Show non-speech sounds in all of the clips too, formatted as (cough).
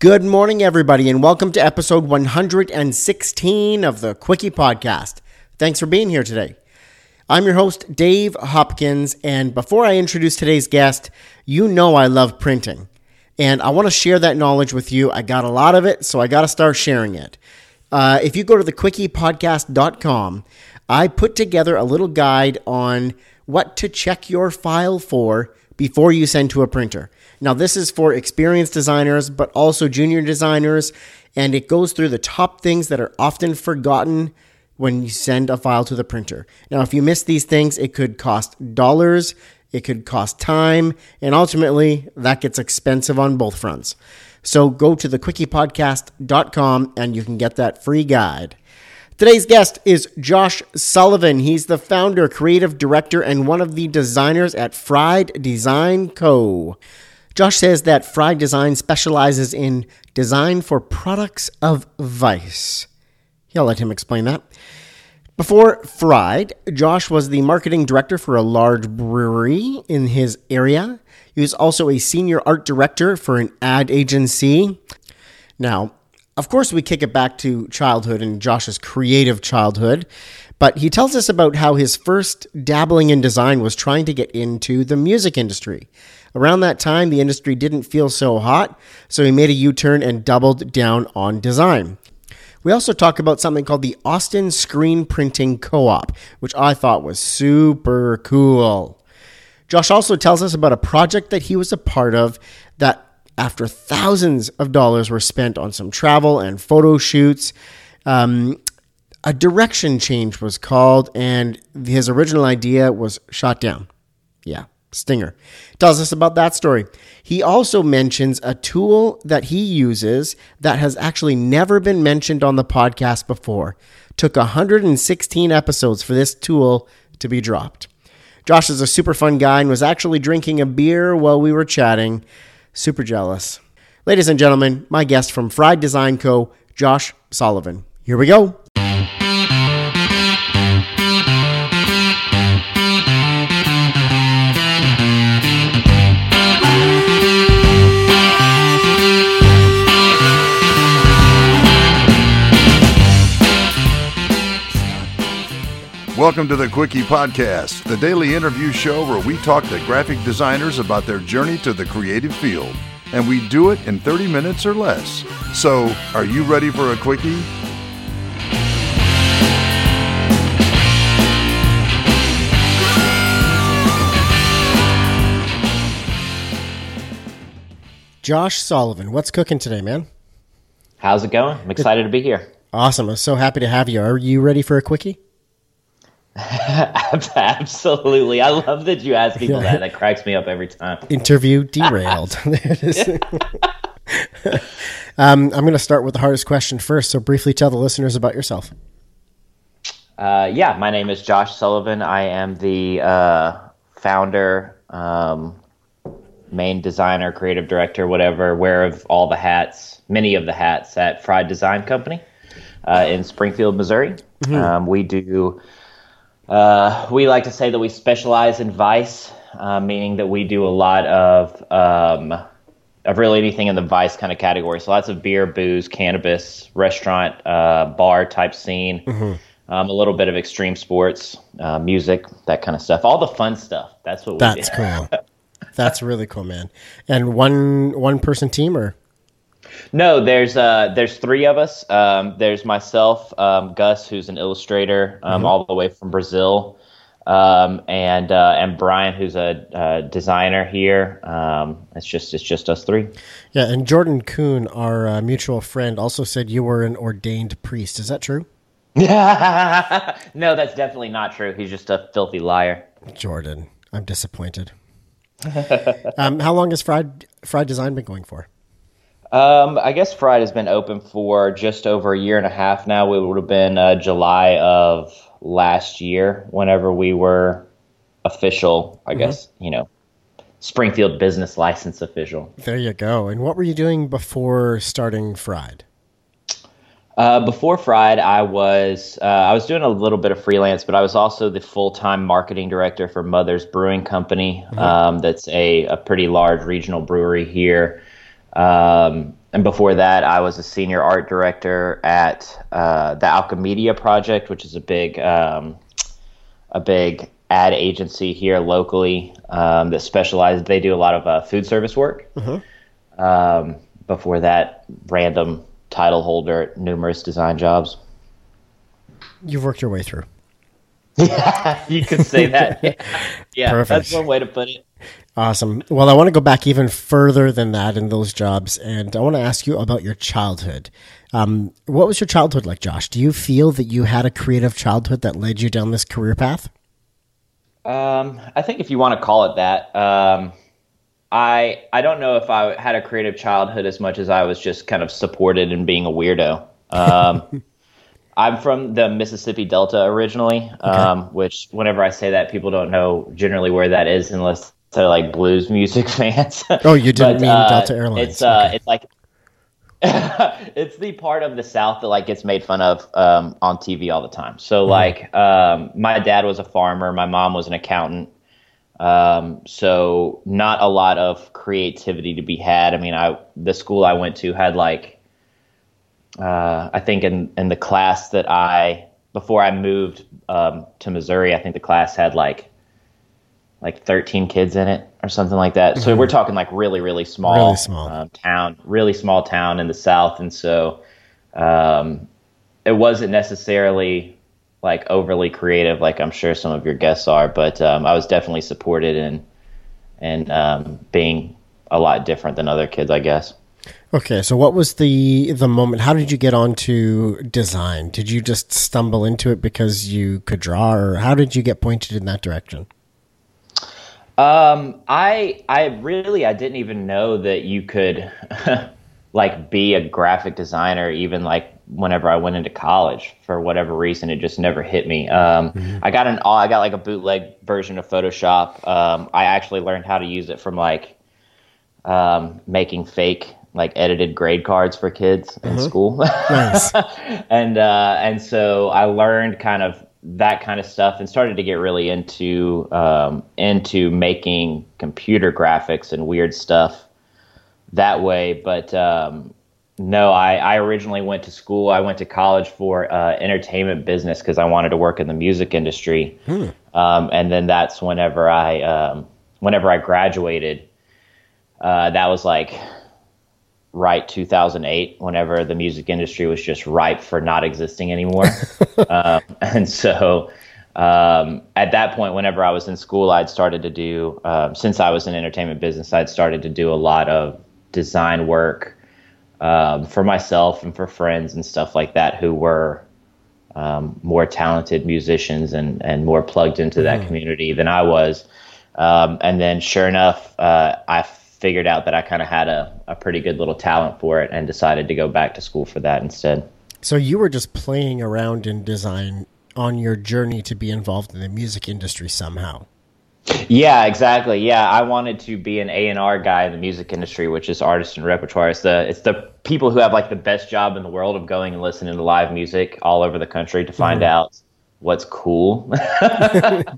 Good morning, everybody, and welcome to episode 116 of the Quickie Podcast. Thanks for being here today. I'm your host, Dave Hopkins, and before I introduce today's guest, you know I love printing, and I want to share that knowledge with you. I got a lot of it, so I got to start sharing it. Uh, if you go to thequickiepodcast.com, I put together a little guide on what to check your file for before you send to a printer. Now, this is for experienced designers, but also junior designers, and it goes through the top things that are often forgotten when you send a file to the printer. Now, if you miss these things, it could cost dollars, it could cost time, and ultimately that gets expensive on both fronts. So go to thequickiepodcast.com and you can get that free guide. Today's guest is Josh Sullivan. He's the founder, creative director, and one of the designers at Fried Design Co. Josh says that Fried Design specializes in design for products of vice. I'll let him explain that. Before Fried, Josh was the marketing director for a large brewery in his area. He was also a senior art director for an ad agency. Now, of course, we kick it back to childhood and Josh's creative childhood, but he tells us about how his first dabbling in design was trying to get into the music industry. Around that time, the industry didn't feel so hot, so he made a U turn and doubled down on design. We also talk about something called the Austin Screen Printing Co op, which I thought was super cool. Josh also tells us about a project that he was a part of that after thousands of dollars were spent on some travel and photo shoots. Um, a direction change was called, and his original idea was shot down. Yeah, Stinger. Tells us about that story. He also mentions a tool that he uses that has actually never been mentioned on the podcast before. Took 116 episodes for this tool to be dropped. Josh is a super fun guy and was actually drinking a beer while we were chatting. Super jealous. Ladies and gentlemen, my guest from Fried Design Co., Josh Sullivan. Here we go. Welcome to the Quickie Podcast, the daily interview show where we talk to graphic designers about their journey to the creative field. And we do it in 30 minutes or less. So, are you ready for a Quickie? Josh Sullivan, what's cooking today, man? How's it going? I'm excited to be here. Awesome. I'm so happy to have you. Are you ready for a quickie? (laughs) Absolutely. I love that you ask people that. That cracks me up every time. Interview derailed. (laughs) there it is. (laughs) um, I'm going to start with the hardest question first. So, briefly tell the listeners about yourself. Uh, yeah, my name is Josh Sullivan. I am the uh, founder, um, main designer, creative director, whatever, wear of all the hats, many of the hats at Fried Design Company uh, in Springfield, Missouri. Mm-hmm. Um, we do uh, we like to say that we specialize in vice, uh, meaning that we do a lot of um, of really anything in the vice kind of category. So lots of beer, booze, cannabis, restaurant, uh, bar type scene. Mm-hmm. Um, a little bit of extreme sports, uh, music, that kind of stuff. All the fun stuff. That's what we That's do. cool. (laughs) That's really cool, man. And one one person team or no, there's uh, there's three of us. Um, there's myself, um, Gus, who's an illustrator, um, mm-hmm. all the way from Brazil, um, and uh, and Brian, who's a, designer here. Um, it's just it's just us three. Yeah, and Jordan Kuhn, our uh, mutual friend, also said you were an ordained priest. Is that true? (laughs) no, that's definitely not true. He's just a filthy liar. Jordan, I'm disappointed. (laughs) um, how long has Fried Fried Design been going for? Um, I guess Fried has been open for just over a year and a half now. It would have been uh, July of last year whenever we were official, I mm-hmm. guess, you know, Springfield business license official. There you go. And what were you doing before starting Fried? Uh, before Fried, I was uh, I was doing a little bit of freelance, but I was also the full time marketing director for Mother's Brewing Company. Mm-hmm. Um, that's a, a pretty large regional brewery here. Um, and before that, I was a senior art director at uh, the Alchemedia Project, which is a big um, a big ad agency here locally um, that specializes. They do a lot of uh, food service work. Mm-hmm. Um, before that, random title holder, numerous design jobs. You've worked your way through. Yeah, (laughs) you could say that. Yeah, (laughs) yeah that's one way to put it. Awesome. Well, I want to go back even further than that in those jobs, and I want to ask you about your childhood. Um, what was your childhood like, Josh? Do you feel that you had a creative childhood that led you down this career path? Um, I think if you want to call it that, um, I I don't know if I had a creative childhood as much as I was just kind of supported in being a weirdo. Um, (laughs) I'm from the Mississippi Delta originally, okay. um, which whenever I say that, people don't know generally where that is unless they're like blues music (laughs) fans. Oh, you didn't but, mean uh, Delta Airlines? It's uh, okay. it's like (laughs) it's the part of the South that like gets made fun of um, on TV all the time. So mm-hmm. like, um, my dad was a farmer, my mom was an accountant. Um, so not a lot of creativity to be had. I mean, I the school I went to had like uh, I think in in the class that I before I moved um, to Missouri, I think the class had like like 13 kids in it or something like that. Mm-hmm. So we're talking like really really small, really small. Um, town, really small town in the South, and so um, it wasn't necessarily like overly creative, like I'm sure some of your guests are, but um, I was definitely supported in and um, being a lot different than other kids, I guess. Okay, so what was the the moment? How did you get onto design? Did you just stumble into it because you could draw, or how did you get pointed in that direction? Um, I I really I didn't even know that you could (laughs) like be a graphic designer even like whenever I went into college for whatever reason it just never hit me. Um, mm-hmm. I got an I got like a bootleg version of Photoshop. Um, I actually learned how to use it from like um, making fake like edited grade cards for kids in mm-hmm. school. (laughs) nice. and uh, and so I learned kind of that kind of stuff and started to get really into um, into making computer graphics and weird stuff that way. But um, no, I, I originally went to school. I went to college for uh, entertainment business because I wanted to work in the music industry. Hmm. Um, and then that's whenever I um, whenever I graduated. Uh, that was like right 2008 whenever the music industry was just ripe for not existing anymore (laughs) um, and so um, at that point whenever i was in school i'd started to do um, since i was in entertainment business i'd started to do a lot of design work um, for myself and for friends and stuff like that who were um, more talented musicians and, and more plugged into that mm. community than i was um, and then sure enough uh, i figured out that I kind of had a, a pretty good little talent for it and decided to go back to school for that instead. So you were just playing around in design on your journey to be involved in the music industry somehow. Yeah, exactly. Yeah, I wanted to be an A and R guy in the music industry, which is artist and repertoire. It's the it's the people who have like the best job in the world of going and listening to live music all over the country to find mm-hmm. out what's cool. (laughs)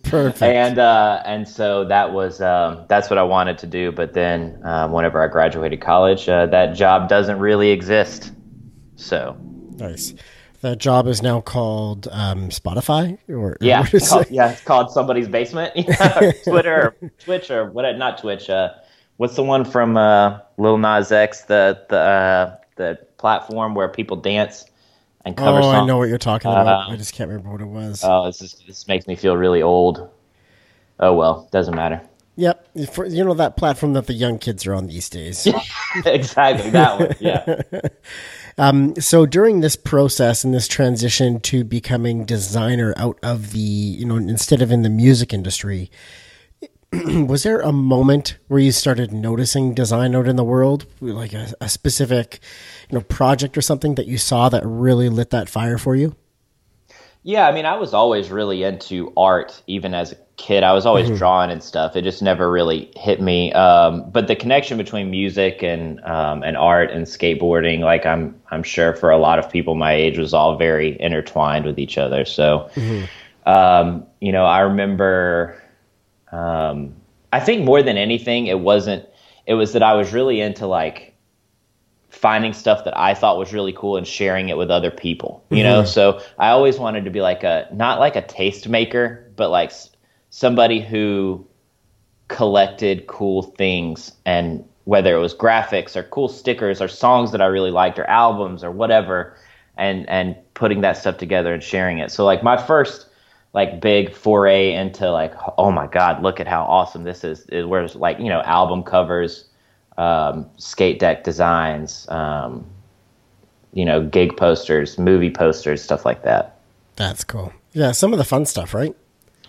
Perfect. And uh, and so that was um, that's what I wanted to do. But then uh, whenever I graduated college, uh, that job doesn't really exist. So nice. That job is now called um, Spotify, or yeah, it's called, yeah, it's called somebody's basement, (laughs) (laughs) Twitter, or Twitch, or what? Not Twitch. Uh, what's the one from uh, Lil Nas X? The the uh, the platform where people dance and cover oh, songs. I know what you're talking about. Uh, I just can't remember what it was. Oh, this is, this makes me feel really old. Oh well, doesn't matter. Yep, For, you know that platform that the young kids are on these days. (laughs) exactly that one. Yeah. (laughs) um, so during this process and this transition to becoming designer out of the, you know, instead of in the music industry, (clears throat) was there a moment where you started noticing design out in the world, like a, a, specific, you know, project or something that you saw that really lit that fire for you? Yeah, I mean, I was always really into art, even as a kid. I was always mm-hmm. drawing and stuff. It just never really hit me. Um, but the connection between music and um, and art and skateboarding, like I'm I'm sure for a lot of people my age, was all very intertwined with each other. So, mm-hmm. um, you know, I remember um, I think more than anything, it wasn't. It was that I was really into like finding stuff that I thought was really cool and sharing it with other people. You know, so I always wanted to be like a not like a tastemaker, but like s- somebody who collected cool things and whether it was graphics or cool stickers or songs that I really liked or albums or whatever and and putting that stuff together and sharing it. So like my first like big foray into like oh my god, look at how awesome this is where it's like, you know, album covers, um, skate deck designs, um, you know, gig posters, movie posters, stuff like that. That's cool. Yeah, some of the fun stuff, right?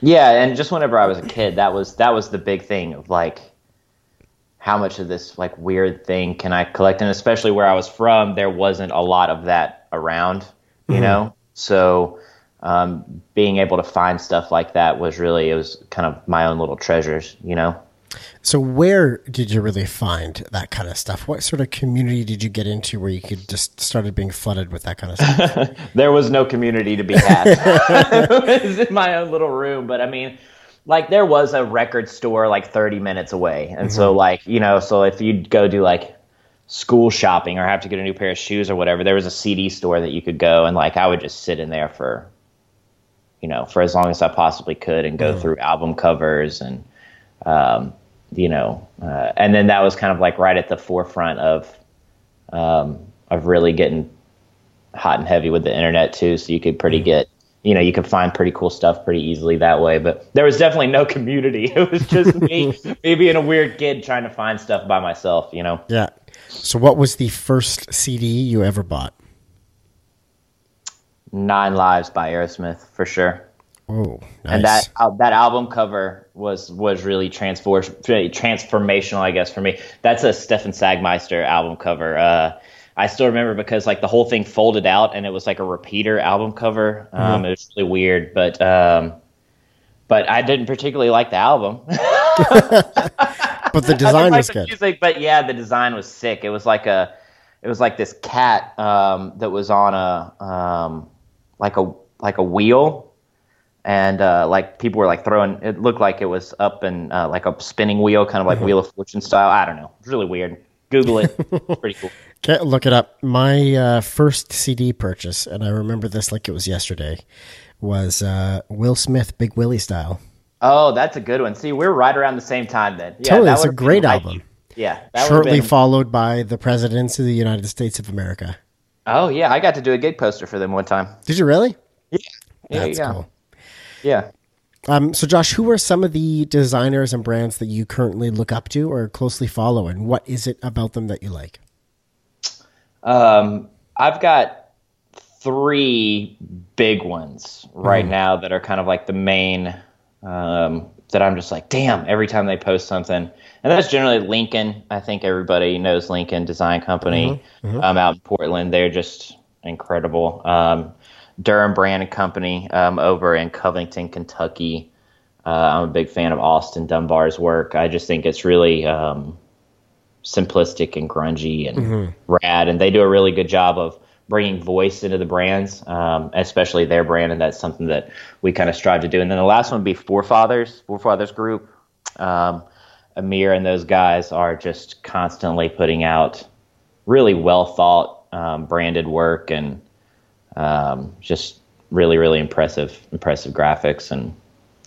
Yeah, and just whenever I was a kid, that was that was the big thing of like how much of this like weird thing can I collect, and especially where I was from, there wasn't a lot of that around, you know. So um, being able to find stuff like that was really it was kind of my own little treasures, you know. So, where did you really find that kind of stuff? What sort of community did you get into where you could just started being flooded with that kind of stuff? (laughs) there was no community to be had. (laughs) (laughs) it was in my own little room, but I mean, like there was a record store like 30 minutes away, and so like you know, so if you'd go do like school shopping or have to get a new pair of shoes or whatever, there was a CD store that you could go, and like I would just sit in there for, you know, for as long as I possibly could, and go through album covers and, um, you know, uh, and then that was kind of like right at the forefront of, um, of really getting hot and heavy with the internet too, so you could pretty get you know you could find pretty cool stuff pretty easily that way. But there was definitely no (laughs) community. It was just me, (laughs) me being a weird kid trying to find stuff by myself. You know. yeah. So, what was the first CD you ever bought? Nine Lives by Aerosmith for sure. Oh, nice. And that uh, that album cover was was really transfor- transformational, I guess, for me. That's a Stefan Sagmeister album cover. Uh, I still remember because like the whole thing folded out and it was like a repeater album cover. Um, It was really weird, but um, but I didn't particularly like the album. (laughs) but the design like was the good. music, but yeah, the design was sick. It was like a, it was like this cat um, that was on a, um, like a like a wheel, and uh, like people were like throwing. It looked like it was up and uh, like a spinning wheel, kind of like Wheel of Fortune style. I don't know. It's really weird. Google it. It's pretty cool. (laughs) Okay, look it up. My uh, first CD purchase, and I remember this like it was yesterday, was uh, Will Smith, Big Willie style. Oh, that's a good one. See, we're right around the same time then. Yeah, Totally, that it's a great album. Yeah, that Shortly been- followed by the presidents of the United States of America. Oh yeah, I got to do a gig poster for them one time. Did you really? Yeah, That's yeah, cool. yeah. Um, so, Josh, who are some of the designers and brands that you currently look up to or closely follow, and what is it about them that you like? Um, I've got three big ones right now that are kind of like the main um, that I'm just like, damn, every time they post something. And that's generally Lincoln. I think everybody knows Lincoln Design Company um, out in Portland. They're just incredible. Um, Durham Brand and Company um, over in Covington, Kentucky. Uh, I'm a big fan of Austin Dunbar's work. I just think it's really um, simplistic and grungy and rad, and they do a really good job of bringing voice into the brands, um, especially their brand, and that's something that we kind of strive to do. And then the last one would be Forefathers, Forefathers Group. Um, Amir and those guys are just constantly putting out really well thought, um, branded work, and um, just really, really impressive, impressive graphics and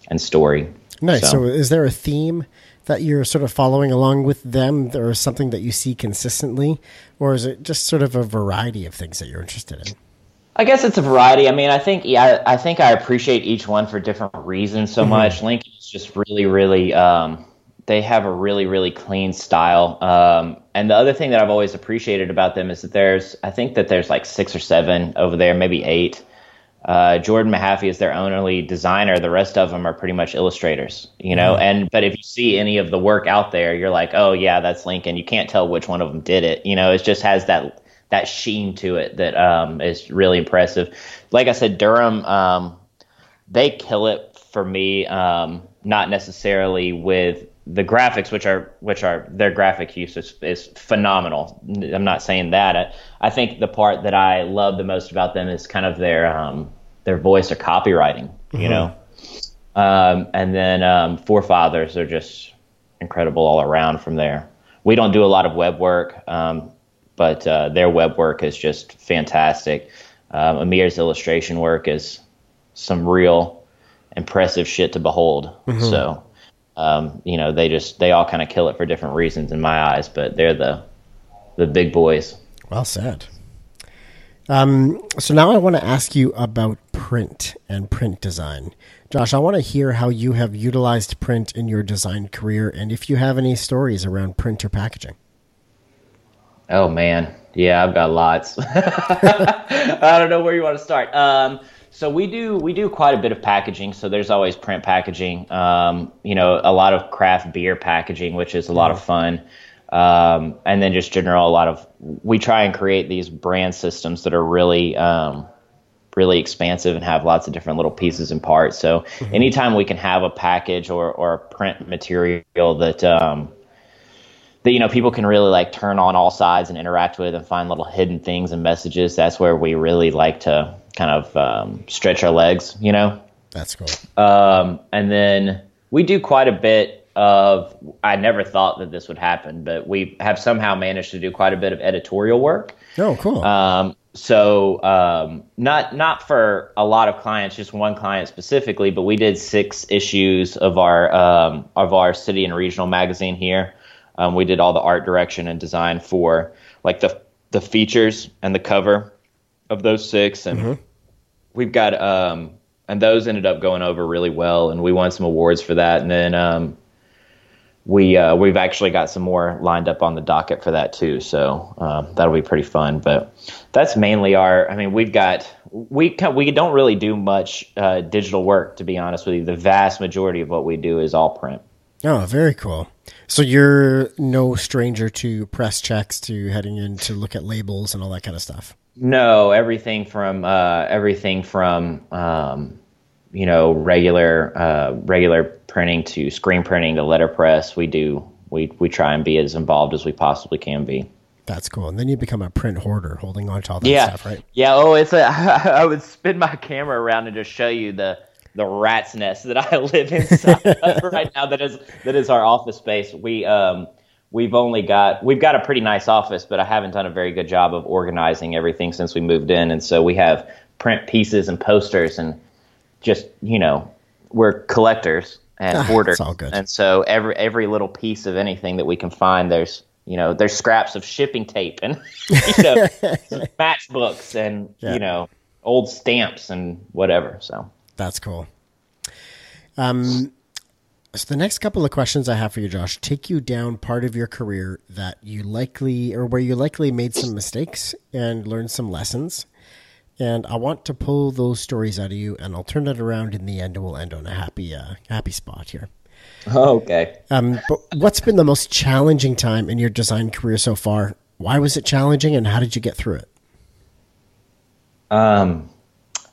and story. Nice. So, So- is there a theme that you're sort of following along with them, or something that you see consistently, or is it just sort of a variety of things that you're interested in? I guess it's a variety. I mean, I think yeah, I think I appreciate each one for different reasons so much. Lincoln is just really, really. Um, they have a really, really clean style. Um, and the other thing that I've always appreciated about them is that there's, I think that there's like six or seven over there, maybe eight. Uh, Jordan Mahaffey is their only designer. The rest of them are pretty much illustrators, you know. And but if you see any of the work out there, you're like, oh yeah, that's Lincoln. You can't tell which one of them did it. You know, it just has that that sheen to it that um, is really impressive. Like I said, Durham, um, they kill it for me. Um, not necessarily with the graphics, which are which are their graphic use is, is phenomenal. I'm not saying that. I, I think the part that I love the most about them is kind of their um, their voice or copywriting. You know, um, and then um, forefathers are just incredible all around from there. We don't do a lot of web work. Um, but uh, their web work is just fantastic. Um, Amir's illustration work is some real impressive shit to behold. So, um, you know, they just they all kind of kill it for different reasons in my eyes, but they're the the big boys. Well said. Um, so now I want to ask you about print and print design. Josh, I want to hear how you have utilized print in your design career and if you have any stories around print or packaging. Oh man, yeah, I've got lots. (laughs) I don't know where you want to start. Um, so we do we do quite a bit of packaging. So there's always print packaging. Um, you know, a lot of craft beer packaging, which is a lot of fun. Um, and then just general a lot of we try and create these brand systems that are really um, really expansive and have lots of different little pieces and parts. So anytime we can have a package or or a print material that um, that you know people can really like turn on all sides and interact with and find little hidden things and messages that's where we really like to kind of um, stretch our legs you know That's cool. um, and then we do quite a bit of i never thought that this would happen but we have somehow managed to do quite a bit of editorial work Oh, cool. um, so um, not not for a lot of clients, just one client specifically, but we did six issues of our um, of our city and regional magazine here. Um, we did all the art direction and design for like the the features and the cover of those six, and we've got um, and those ended up going over really well, and we won some awards for that, and then um, we uh, we've actually got some more lined up on the docket for that too. So um, that'll be pretty fun. But that's mainly our. I mean, we've got we we don't really do much uh, digital work to be honest with you. The vast majority of what we do is all print. oh, very cool. So you're no stranger to press checks, to heading in to look at labels and all that kind of stuff. No, everything from uh, everything from um, you know regular uh, regular printing to screen printing to letterpress. We do we we try and be as involved as we possibly can be. That's cool. And then you become a print hoarder, holding on to all that yeah. stuff, right? Yeah. Oh, it's a. (laughs) I would spin my camera around and just show you the the rat's nest that I (laughs) live inside right now. That is that is our office space. We um we've only got we've got a pretty nice office, but I haven't done a very good job of organizing everything since we moved in, and so we have print pieces and posters and just you know we're collectors and (laughs) Ah, hoarders, and so every every little piece of anything that we can find, there's you know there's scraps of shipping tape and (laughs) you know (laughs) matchbooks and Yeah. you know old stamps and whatever. So That's cool. Um, so the next couple of questions I have for you, Josh, take you down part of your career that you likely or where you likely made some mistakes and learned some lessons. And I want to pull those stories out of you, and I'll turn it around in the end, and we'll end on a happy, uh, happy spot here. (laughs) okay. Um, but what's been the most challenging time in your design career so far? Why was it challenging, and how did you get through it? Um,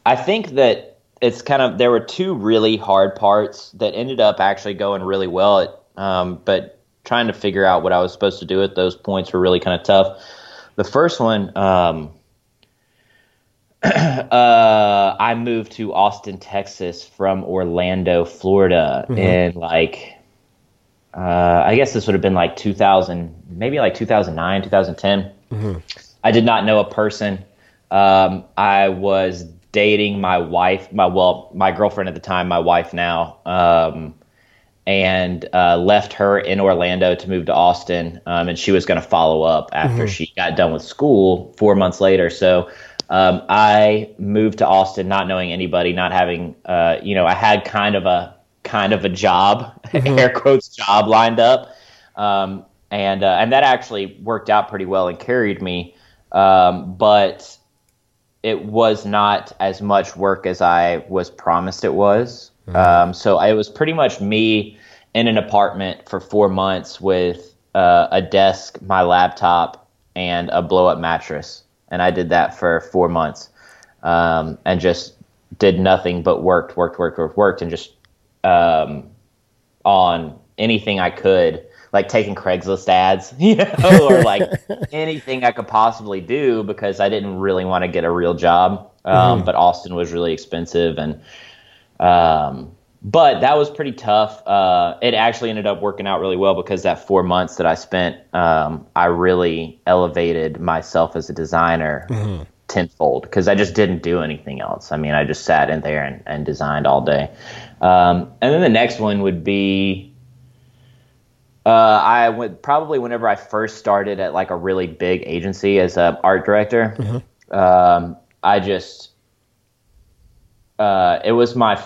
I think that it's kind of there were two really hard parts that ended up actually going really well. At, um, but trying to figure out what I was supposed to do at those points were really kind of tough. The first one, um, (clears throat) uh, I moved to Austin, Texas from Orlando, Florida, in like, uh, I guess this would have been like 2000, maybe like 2009, 2010. I did not know a person. Um, I was dating my wife, my well, my girlfriend at the time, my wife now, um, and uh, left her in Orlando to move to Austin. Um, and she was going to follow up after she got done with school four months later. So um, I moved to Austin, not knowing anybody, not having, uh, you know, I had kind of a kind of a job, (laughs) air quotes job lined up, um, and uh, and that actually worked out pretty well and carried me. Um, but it was not as much work as I was promised it was. Um, so it was pretty much me in an apartment for four months with uh, a desk, my laptop, and a blow up mattress. And I did that for four months um, and just did nothing but worked, worked, worked, worked, worked, and just um, on anything I could, like taking Craigslist ads, (laughs) you know, or like (laughs) anything I could possibly do because I didn't really want to get a real job. Um, But Austin was really expensive, and um, but that was pretty tough. Uh, it actually ended up working out really well because that four months that I spent, um, I really elevated myself as a designer mm-hmm. tenfold because I just didn't do anything else. I mean, I just sat in there and, and designed all day. Um, and then the next one would be, uh, I would probably whenever I first started at like a really big agency as an art director, mm-hmm. um, I just, uh, it was my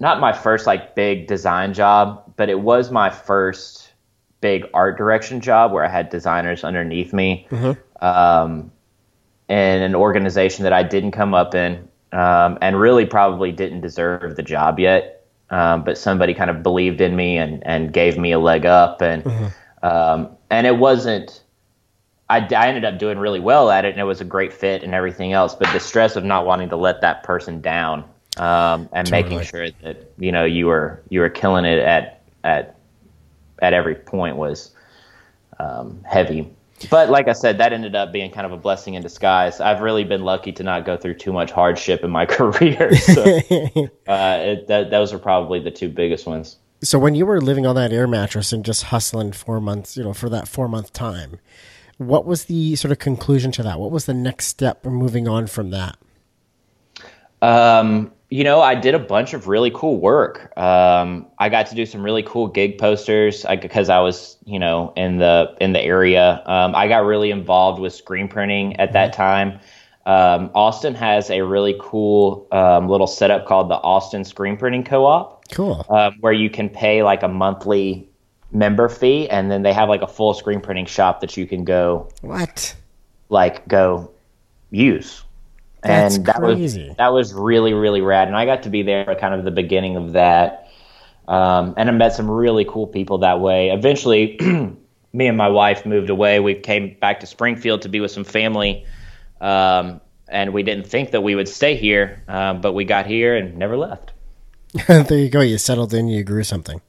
not my first like big design job, but it was my first big art direction job where I had designers underneath me, mm-hmm. um, in an organization that I didn't come up in, um, and really probably didn't deserve the job yet. Um, but somebody kind of believed in me and, and gave me a leg up, and mm-hmm. um, and it wasn't. I, I ended up doing really well at it, and it was a great fit and everything else. But the stress of not wanting to let that person down um, and totally. making sure that you know you were you were killing it at at at every point was um, heavy. But like I said, that ended up being kind of a blessing in disguise. I've really been lucky to not go through too much hardship in my (laughs) career. So, (laughs) uh, it, that, those are probably the two biggest ones. So when you were living on that air mattress and just hustling four months, you know, for that four month time, what was the sort of conclusion to that? What was the next step moving on from that? Um, you know, I did a bunch of really cool work. Um, I got to do some really cool gig posters because I, I, was, you know, in the in the area. Um, I got really involved with screen printing at that mm-hmm. time. Um, Austin has a really cool um, little setup called the Austin Screen Printing Co-op. Cool. Um, where you can pay like a monthly member fee, and then they have like a full screen printing shop that you can go. What? Like go use. That's and that crazy. was that was really really rad, and I got to be there at kind of the beginning of that, um, and I met some really cool people that way. Eventually, (clears throat) me and my wife moved away. We came back to Springfield to be with some family, um, and we didn't think that we would stay here, uh, but we got here and never left. (laughs) there you go. You settled in. You grew something.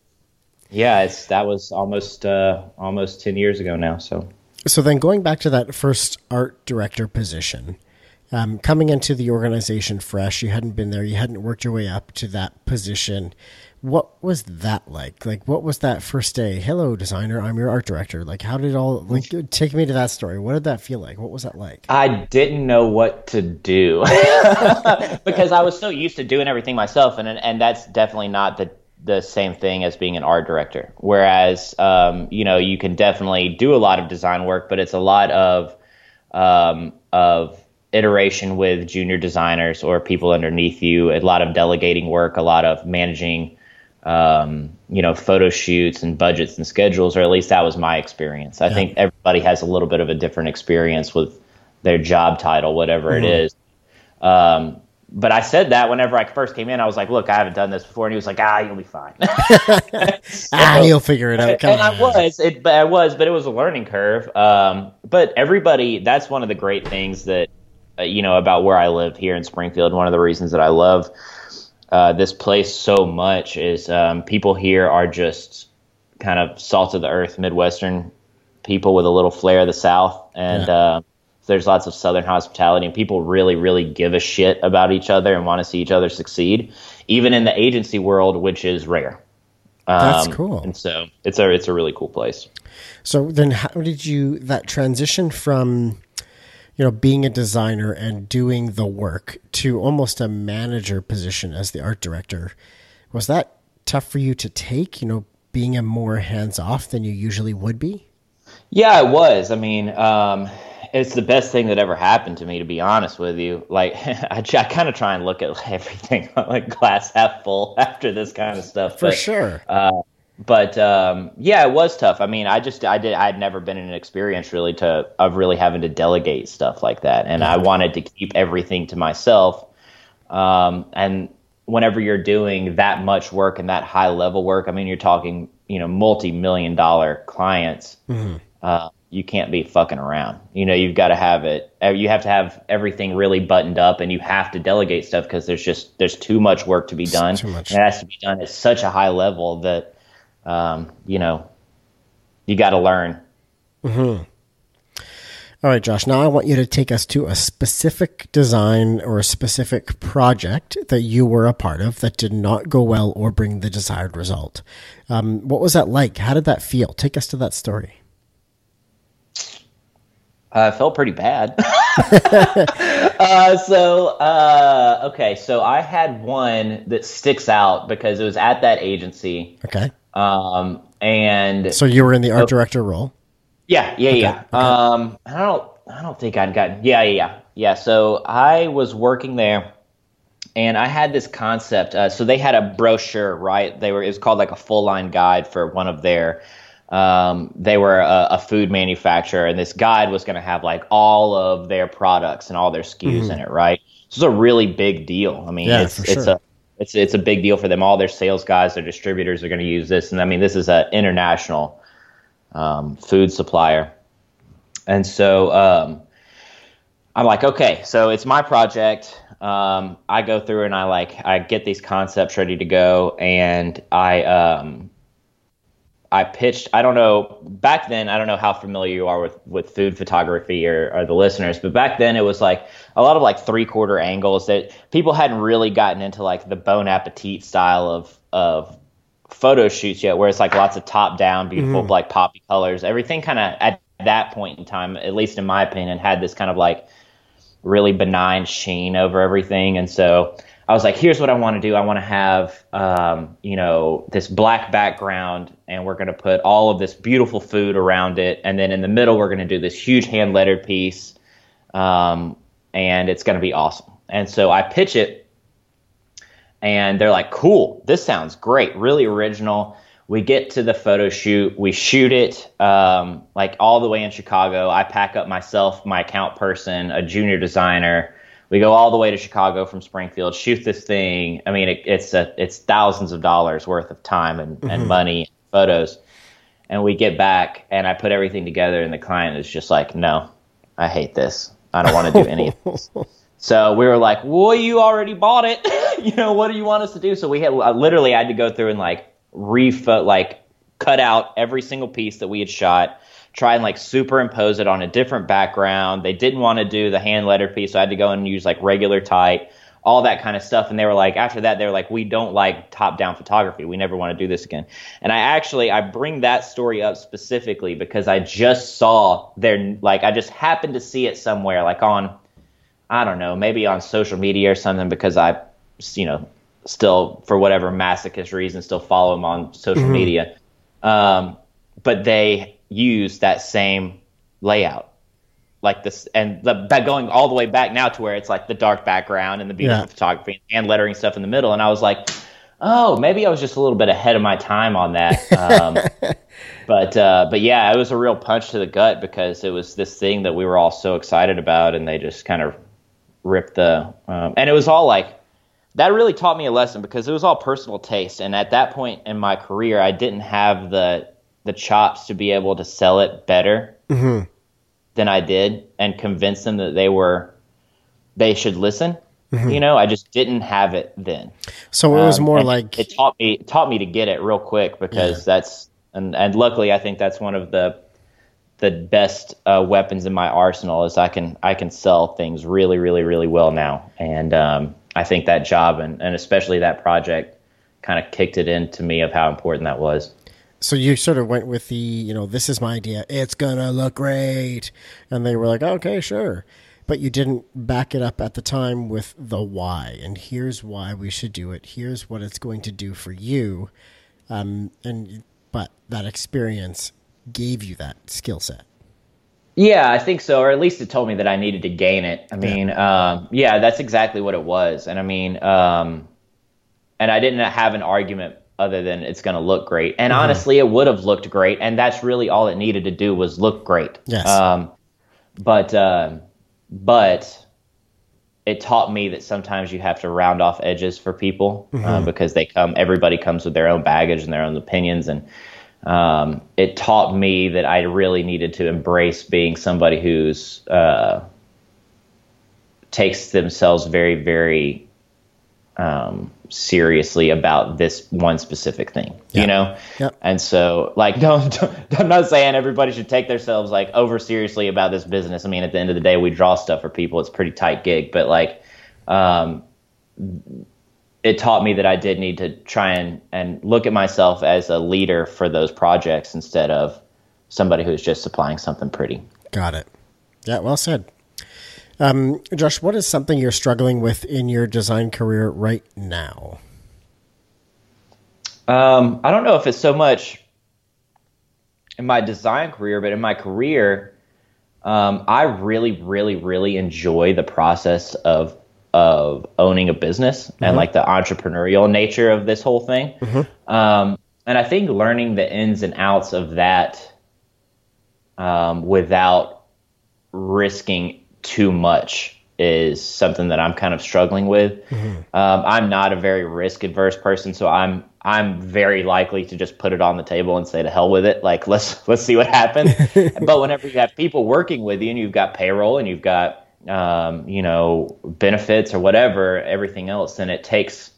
Yeah, it's that was almost uh, almost ten years ago now. So. So then, going back to that first art director position, um, coming into the organization fresh, you hadn't been there, you hadn't worked your way up to that position. What was that like? Like, what was that first day? Hello, designer. I'm your art director. Like, how did it all like take me to that story? What did that feel like? What was that like? I didn't know what to do (laughs) because I was so used to doing everything myself, and and that's definitely not the the same thing as being an art director. Whereas, um, you know, you can definitely do a lot of design work, but it's a lot of um, of iteration with junior designers or people underneath you, a lot of delegating work, a lot of managing, um, you know, photo shoots and budgets and schedules, or at least that was my experience. I yeah. think everybody has a little bit of a different experience with their job title, whatever mm-hmm. it is. Um, but I said that whenever I first came in, I was like, "Look, I haven't done this before," and he was like, "Ah, you'll be fine." (laughs) (laughs) ah, you'll figure it out. Come and on. I was, it, I was, but it was a learning curve. Um, but everybody, that's one of the great things that you know, about where I live here in Springfield. One of the reasons that I love uh, this place so much is um, people here are just kind of salt of the earth Midwestern people with a little flair of the South, and yeah. uh, there's lots of Southern hospitality, and people really, really give a shit about each other and want to see each other succeed, even in the agency world, which is rare. Um, That's cool. And so it's a it's a really cool place. So then, how did you that transition from you know, being a designer and doing the work to almost a manager position as the art director. Was that tough for you to take, you know, being a more hands off than you usually would be? Yeah, it was. I mean, um, it's the best thing that ever happened to me, to be honest with you. Like, (laughs) I, I kind of try and look at (laughs) everything like glass half full (laughs) after this kind of stuff. For but, sure. Uh, but um, yeah, it was tough. I mean, I just I did I had never been in an experience really to of really having to delegate stuff like that, and I wanted to keep everything to myself. Um, and whenever you're doing that much work and that high level work, I mean, you're talking you know multi million dollar clients. Mm-hmm. Uh, you can't be fucking around. You know, you've got to have it. Uh, you have to have everything really buttoned up, and you have to delegate stuff because there's just there's too much work to be done. Too much. And it has to be done at such a high level that um, you know, you got to learn. Mm-hmm. All right, Josh. Now I want you to take us to a specific design or a specific project that you were a part of that did not go well or bring the desired result. Um, what was that like? How did that feel? Take us to that story. Uh, I felt pretty bad. (laughs) uh, so, uh, okay, so I had one that sticks out because it was at that agency. Okay. Um, and so you were in the art director role. Yeah, yeah, okay, yeah. Okay. Um, I don't, I don't think I'd gotten. Yeah, yeah, yeah, yeah. So I was working there, and I had this concept. Uh, so they had a brochure, right? They were. It was called like a full line guide for one of their. Um, they were a, a, food manufacturer, and this guide was going to have like all of their products and all their SKUs mm-hmm. in it, right? This is a really big deal. I mean, yeah, it's it's sure. a it's it's a big deal for them. All their sales guys, their distributors are going to use this, and I mean, this is an international um, food supplier. And so um, I'm like, okay, so it's my project. Um, I go through and I like I get these concepts ready to go, and I um, I pitched. I don't know back then. I don't know how familiar you are with with food photography or, or the listeners, but back then it was like a lot of like three quarter angles that people hadn't really gotten into like the Bon Appetit style of of photo shoots yet, where it's like lots of top down, beautiful mm-hmm. like poppy colors. Everything kind of at that point in time, at least in my opinion, had this kind of like really benign sheen over everything. And so I was like, here's what I want to do. I want to have, um, you know, this black background, and we're going to put all of this beautiful food around it. And then in the middle, we're going to do this huge hand lettered piece. Um, and it's going to be awesome. And so I pitch it and they're like, cool, this sounds great, really original. We get to the photo shoot, we shoot it um, like all the way in Chicago. I pack up myself, my account person, a junior designer. We go all the way to Chicago from Springfield, shoot this thing. I mean, it, it's a, it's thousands of dollars worth of time and, mm-hmm. and money, photos. And we get back, and I put everything together, and the client is just like, no, I hate this. I don't want to do any of this. (laughs) So we were like, well, you already bought it. (laughs) you know, what do you want us to do? So we had I literally had to go through and like refo like cut out every single piece that we had shot, try and like superimpose it on a different background. They didn't want to do the hand letter piece, so I had to go and use like regular type, all that kind of stuff. And they were like, after that, they were like, we don't like top down photography. We never want to do this again. And I actually I bring that story up specifically because I just saw their like I just happened to see it somewhere like on I don't know, maybe on social media or something because I, you know, still for whatever masochist reason still follow them on social mm-hmm. media. Um, but they use that same layout, like this, and the, that going all the way back now to where it's like the dark background and the beautiful yeah. photography and lettering stuff in the middle. And I was like, oh, maybe I was just a little bit ahead of my time on that. Um, (laughs) but uh, but yeah, it was a real punch to the gut because it was this thing that we were all so excited about, and they just kind of ripped the um, and it was all like that really taught me a lesson because it was all personal taste and at that point in my career i didn't have the the chops to be able to sell it better mm-hmm. than i did and convince them that they were they should listen mm-hmm. you know i just didn't have it then so it was um, more like it taught me it taught me to get it real quick because yeah. that's and and luckily i think that's one of the the best uh, weapons in my arsenal is I can I can sell things really really really well now, and um, I think that job and, and especially that project kind of kicked it into me of how important that was. So you sort of went with the you know this is my idea it's gonna look great, and they were like okay sure, but you didn't back it up at the time with the why. And here's why we should do it. Here's what it's going to do for you, um, and but that experience gave you that skill set. Yeah, I think so, or at least it told me that I needed to gain it. I mean, yeah, um, yeah that's exactly what it was, and I mean, um, and I didn't have an argument other than it's going to look great. And mm-hmm. honestly, it would have looked great, and that's really all it needed to do was look great. Yes. Um, but uh, but it taught me that sometimes you have to round off edges for people uh, mm-hmm. uh, because they come. Everybody comes with their own baggage and their own opinions, and um, it taught me that I really needed to embrace being somebody who's uh, takes themselves very, very um, seriously about this one specific thing, Yeah. you know? Yep. And so, like, (laughs) don't, don't, I'm not saying everybody should take themselves like over seriously about this business. I mean, at the end of the day, we draw stuff for people. It's a pretty tight gig, but like, um, it taught me that I did need to try and, and look at myself as a leader for those projects instead of somebody who's just supplying something pretty. Got it. Yeah, well said. Um, Josh, what is something you're struggling with in your design career right now? Um, I don't know if it's so much in my design career, but in my career, um, I really, really, really enjoy the process of of owning a business and like the entrepreneurial nature of this whole thing. Um, and I think learning the ins and outs of that um, without risking too much is something that I'm kind of struggling with. Um, I'm not a very risk adverse person, so I'm I'm very likely to just put it on the table and say to hell with it. Like (laughs) let's let's see what happens. (laughs) but whenever you have people working with you and you've got payroll and you've got um, you know benefits or whatever, everything else, then it takes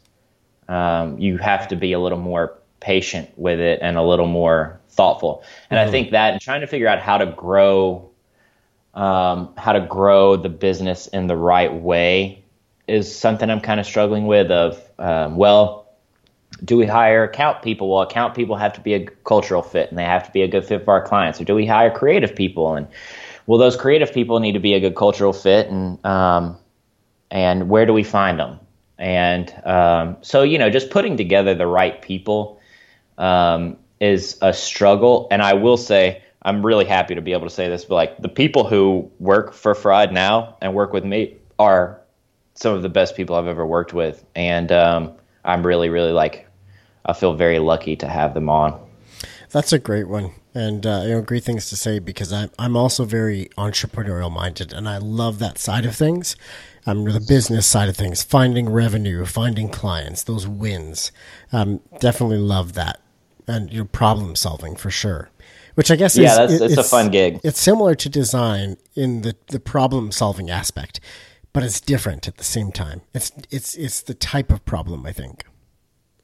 um, you have to be a little more patient with it and a little more thoughtful. And I think that and trying to figure out how to grow, um, how to grow the business in the right way is something I'm kind of struggling with. Of um, well, do we hire account people? Well, account people have to be a cultural fit and they have to be a good fit for our clients. Or do we hire creative people? And well, those creative people need to be a good cultural fit. And um, and where do we find them? And um, so, you know, just putting together the right people um, is a struggle. And I will say, I'm really happy to be able to say this, but like the people who work for Fried now and work with me are some of the best people I've ever worked with. And um, I'm really, really like, I feel very lucky to have them on. That's a great one, and uh, you know, great things to say because I'm I'm also very entrepreneurial minded, and I love that side of things. Um, the business side of things, finding revenue, finding clients, those wins. Um, definitely love that, and you know, problem solving for sure. Which I guess Yeah, is, that's- it's a fun gig. It's similar to design in the the problem solving aspect, but it's different at the same time. It's it's it's the type of problem I think.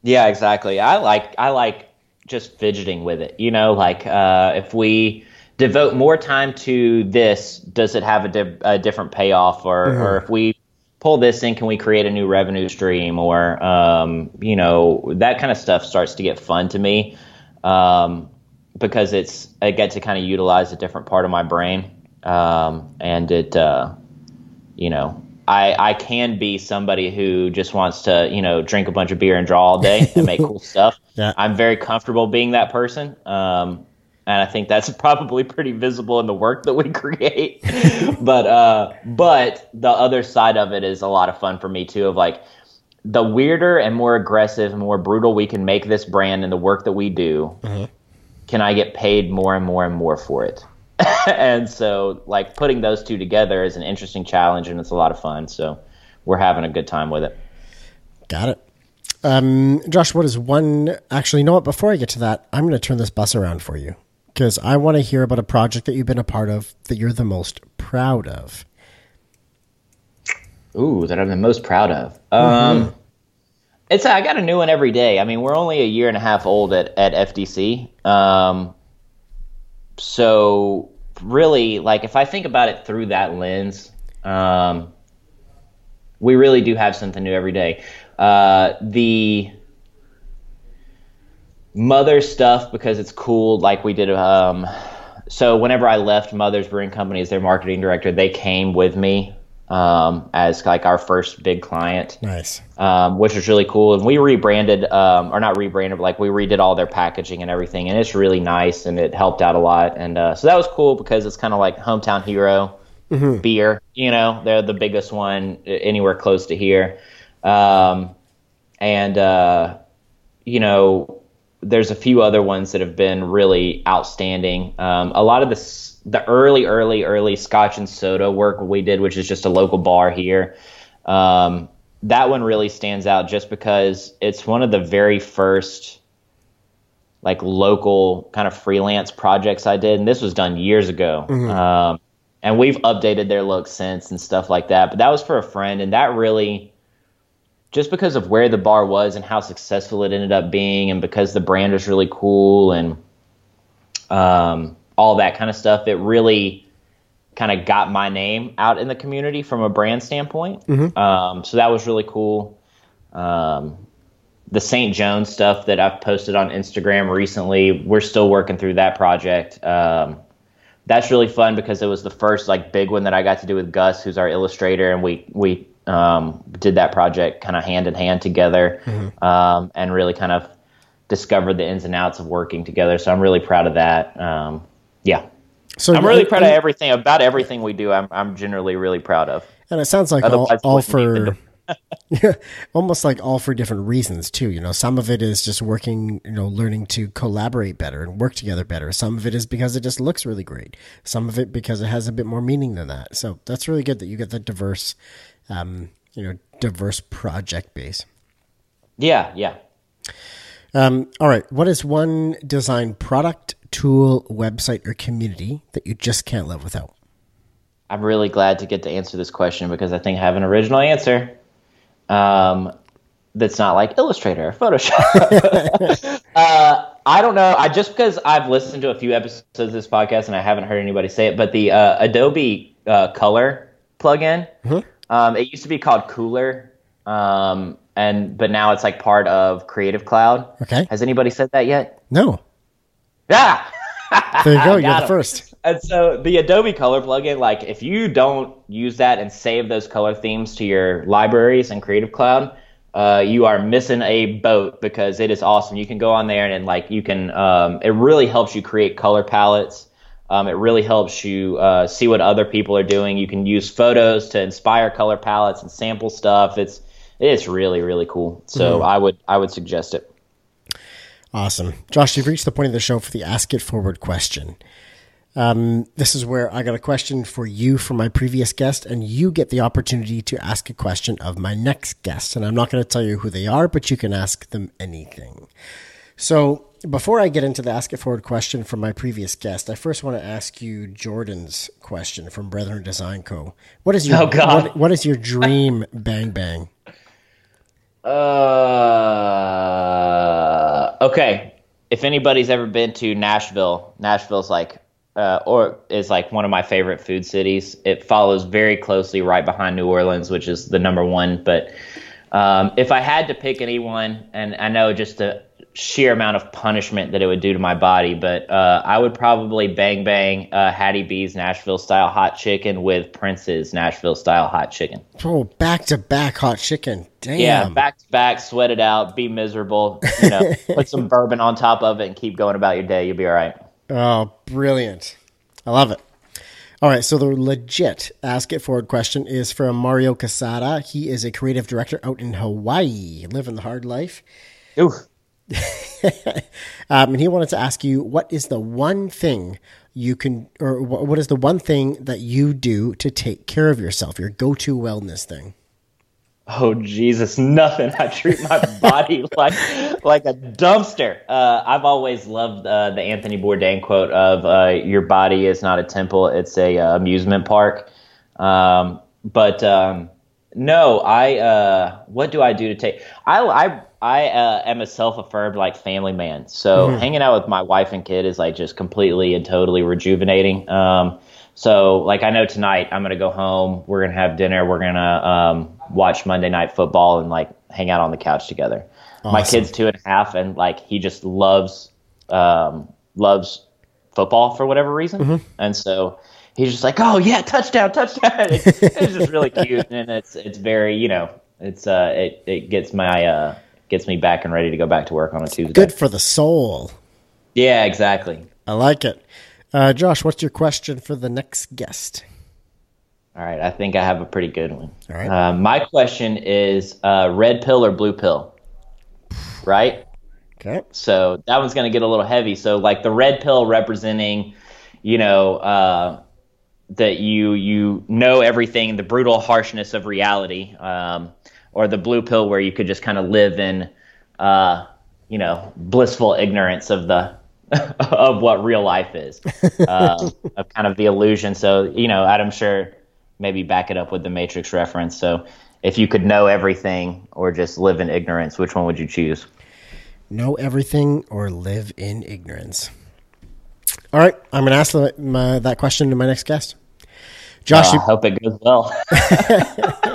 Yeah, exactly. I like I like just fidgeting with it. You know, like uh, if we devote more time to this, does it have a, di- a different payoff? Or or if we pull this in, can we create a new revenue stream? Or um, you know, that kind of stuff starts to get fun to me um, because it's I get to kind of utilize a different part of my brain, um, and it. Uh, you know, I I can be somebody who just wants to, you know, drink a bunch of beer and draw all day and make cool (laughs) stuff. Yeah. I'm very comfortable being that person. Um, and I think that's (laughs) probably pretty visible in the work that we (laughs) create. but uh, but the other side of it is a lot of fun for me too. Of like the weirder and more aggressive and more brutal we can make this brand and the work that we do, can I get paid more and more and more for it? (laughs) and so like putting those two together is an interesting challenge and it's a lot of fun. So we're having a good time with it. Got it. Um, Josh, what is one? Actually, you know what? Before I get to that, I'm going to turn this bus around for you because I want to hear about a project that you've been a part of that you're the most proud of. Ooh, that I'm the most proud of. Um, it's I got a new one every day. I mean, we're only a year and a half old at at FDC. Um, so really, like if I think about it through that lens, um, we really do have something new every day. Uh, the mother stuff because it's cool. Like we did. Um, so whenever I left Mother's Brewing Company as their marketing director, they came with me um, as like our first big client Nice. um, which was really cool. And we rebranded, um, or not rebranded, but like we redid all their packaging and everything, and it's really nice and it helped out a lot. And uh, so that was cool because it's kind of like hometown hero beer. You know, they're the biggest one anywhere close to here, um, and uh, you know, there's a few other ones that have been really outstanding. Um, a lot of the the early, early, early Scotch and soda work we did, which is just a local bar here. Um, that one really stands out just because it's one of the very first like local kind of freelance projects I did, and this was done years ago. Um, and we've updated their look since and stuff like that. But that was for a friend, and that really just because of where the bar was and how successful it ended up being, and because the brand was really cool and um, all that kind of stuff, it really kind of got my name out in the community from a brand standpoint. Um, so that was really cool. Um, the St. Jones stuff that I've posted on Instagram recently, we're still working through that project. Um, that's really fun because it was the first like big one that I got to do with Gus, who's our illustrator, and we we um, did that project kind of hand in hand together, um, and really kind of discovered the ins and outs of working together. So I'm really proud of that. Um, yeah, So I'm really proud of everything about everything we do. I'm I'm generally really proud of. And it sounds like all, Otherwise, all for (laughs) yeah, almost like all for different reasons too. You know, some of it is just working, you know, learning to collaborate better and work together better. Some of it is because it just looks really great. Some of it because it has a bit more meaning than that. So that's really good that you get the diverse, um, you know, diverse project base. Yeah, yeah. Um, all right, what is one design product, tool, website, or community that you just can't live without? I'm really glad to get to answer this question because I think I have an original answer. Um, that's not like Illustrator or Photoshop. (laughs) uh, I don't know. I just because I've listened to a few episodes of this podcast and I haven't heard anybody say it, but the uh, Adobe uh, Color plugin, um, it used to be called Kuler, um, and but now it's like part of Creative Cloud. Okay. Has anybody said that yet? No. Yeah. There you go. You're Got the first. And so the Adobe Color plugin, like if you don't use that and save those color themes to your libraries and Creative Cloud, uh, you are missing a boat because it is awesome. You can go on there and, and like you can, um, it really helps you create color palettes. Um, it really helps you uh, see what other people are doing. You can use photos to inspire color palettes and sample stuff. It's it's really really cool. So I would I would suggest it. Awesome. Josh, you've reached the point of the show for the Ask It Forward question. Um, this is where I got a question for you from my previous guest, and you get the opportunity to ask a question of my next guest. And I'm not going to tell you who they are, but you can ask them anything. So before I get into the Ask It Forward question from my previous guest, I first want to ask you Jordan's question from Brethren Design Co. What is your Oh, God. What, what is your dream bang bang? Uh, okay. If anybody's ever been to Nashville, Nashville's like, uh, or is like one of my favorite food cities. It follows very closely right behind New Orleans, which is the number one. But um, if I had to pick anyone, and I know just the sheer amount of punishment that it would do to my body, but uh, I would probably bang bang uh, Hattie B's Nashville style hot chicken with Prince's Nashville style hot chicken. Oh, back to back hot chicken. Damn. Yeah, back to back, sweat it out, be miserable. You know, (laughs) put some bourbon on top of it and keep going about your day. You'll be all right. Oh, brilliant. I love it. All right, so the legit Ask It Forward question is from Mario Casada. He is a creative director out in Hawaii, living the hard life. Ooh. (laughs) Um, and he wanted to ask you what is the one thing you can, or what is the one thing that you do to take care of yourself, your go to wellness thing? Oh Jesus, (laughs) nothing. I treat my body (laughs) like like a dumpster. Uh, I've always loved uh, the Anthony Bourdain quote of uh, "Your body is not a temple; it's a uh, amusement park." Um, but um, no, I. Uh, what do I do to take? I I I uh, am a self-affirmed like family man. So hanging out with my wife and kid is like just completely and totally rejuvenating. Um, so like I know tonight I'm gonna go home. We're gonna have dinner. We're gonna um, watch Monday Night Football and like hang out on the couch together. My kid's two and a half, and like he just loves um, loves football for whatever reason, and so he's just like, "Oh yeah, touchdown, touchdown!" (laughs) It's, it's just really cute, and it's it's very you know it's uh it it gets my uh gets me back and ready to go back to work on a Tuesday. Good for the soul. Yeah, exactly. I like it. Uh, Josh, what's your question for the next guest? All right, I think I have a pretty good one. All right. Uh, my question is uh, red pill or blue pill? Right? Okay. So that one's going to get a little heavy. So like the red pill representing, you know, uh, that you you know everything, the brutal harshness of reality, um, or the blue pill where you could just kind of live in, uh, you know, blissful ignorance of the (laughs) of what real life is, (laughs) uh, of kind of the illusion. So you know, I'm sure maybe back it up with the Matrix reference. So if you could know everything or just live in ignorance, which one would you choose? Know everything or live in ignorance. All right, I'm going to ask my, that question to my next guest. Josh, Uh, you, I hope it goes well. (laughs)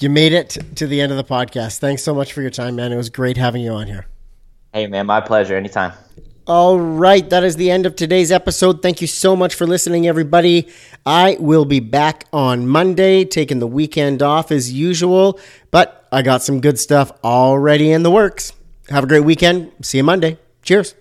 you made it to the end of the podcast. Thanks so much for your time, man. It was great having you on here. hey, man, my pleasure. Anytime. All right, that is the end of today's episode. Thank you so much for listening, everybody. I will be back on Monday, taking the weekend off as usual, but I got some good stuff already in the works. Have a great weekend. See you Monday. Cheers.